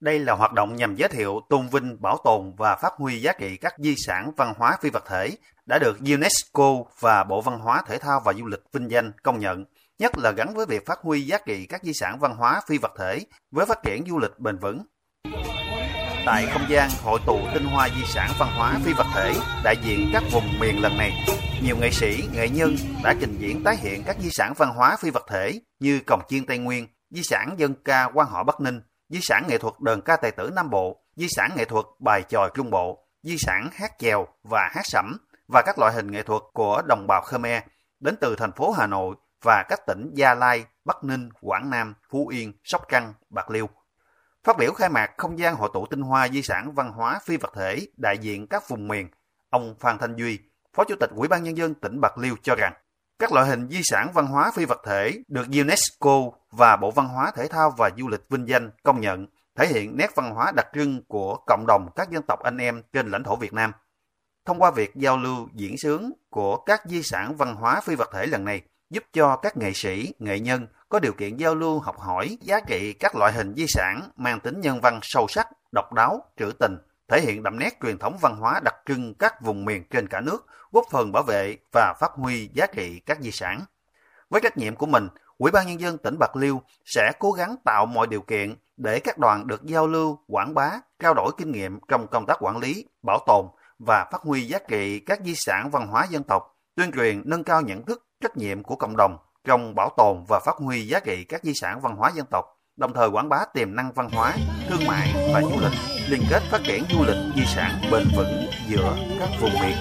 Đây là hoạt động nhằm giới thiệu, tôn vinh, bảo tồn và phát huy giá trị các di sản văn hóa phi vật thể đã được UNESCO và Bộ Văn hóa, Thể thao và Du lịch vinh danh công nhận, nhất là gắn với việc phát huy giá trị các di sản văn hóa phi vật thể với phát triển du lịch bền vững. Tại không gian hội tụ tinh hoa di sản văn hóa phi vật thể đại diện các vùng miền lần này, nhiều nghệ sĩ, nghệ nhân đã trình diễn tái hiện các di sản văn hóa phi vật thể như cồng chiên Tây Nguyên, di sản dân ca quan họ Bắc Ninh, di sản nghệ thuật đờn ca tài tử Nam Bộ, di sản nghệ thuật bài chòi Trung Bộ, di sản hát chèo và hát sẩm và các loại hình nghệ thuật của đồng bào Khmer đến từ thành phố Hà Nội và các tỉnh Gia Lai, Bắc Ninh, Quảng Nam, Phú Yên, Sóc Trăng, Bạc Liêu. Phát biểu khai mạc không gian hội tụ tinh hoa di sản văn hóa phi vật thể đại diện các vùng miền, ông Phan Thanh Duy, Phó Chủ tịch Ủy ban Nhân dân tỉnh Bạc Liêu cho rằng, các loại hình di sản văn hóa phi vật thể được UNESCO và Bộ Văn hóa Thể thao và Du lịch vinh danh công nhận, thể hiện nét văn hóa đặc trưng của cộng đồng các dân tộc anh em trên lãnh thổ Việt Nam. Thông qua việc giao lưu diễn sướng của các di sản văn hóa phi vật thể lần này, giúp cho các nghệ sĩ, nghệ nhân có điều kiện giao lưu học hỏi giá trị các loại hình di sản mang tính nhân văn sâu sắc, độc đáo, trữ tình, thể hiện đậm nét truyền thống văn hóa đặc trưng các vùng miền trên cả nước, góp phần bảo vệ và phát huy giá trị các di sản. Với trách nhiệm của mình, Ủy ban Nhân dân tỉnh Bạc Liêu sẽ cố gắng tạo mọi điều kiện để các đoàn được giao lưu, quảng bá, trao đổi kinh nghiệm trong công tác quản lý, bảo tồn và phát huy giá trị các di sản văn hóa dân tộc, tuyên truyền nâng cao nhận thức, trách nhiệm của cộng đồng trong bảo tồn và phát huy giá trị các di sản văn hóa dân tộc, đồng thời quảng bá tiềm năng văn hóa, thương mại và du lịch, liên kết phát triển du lịch di sản bền vững giữa các vùng miền.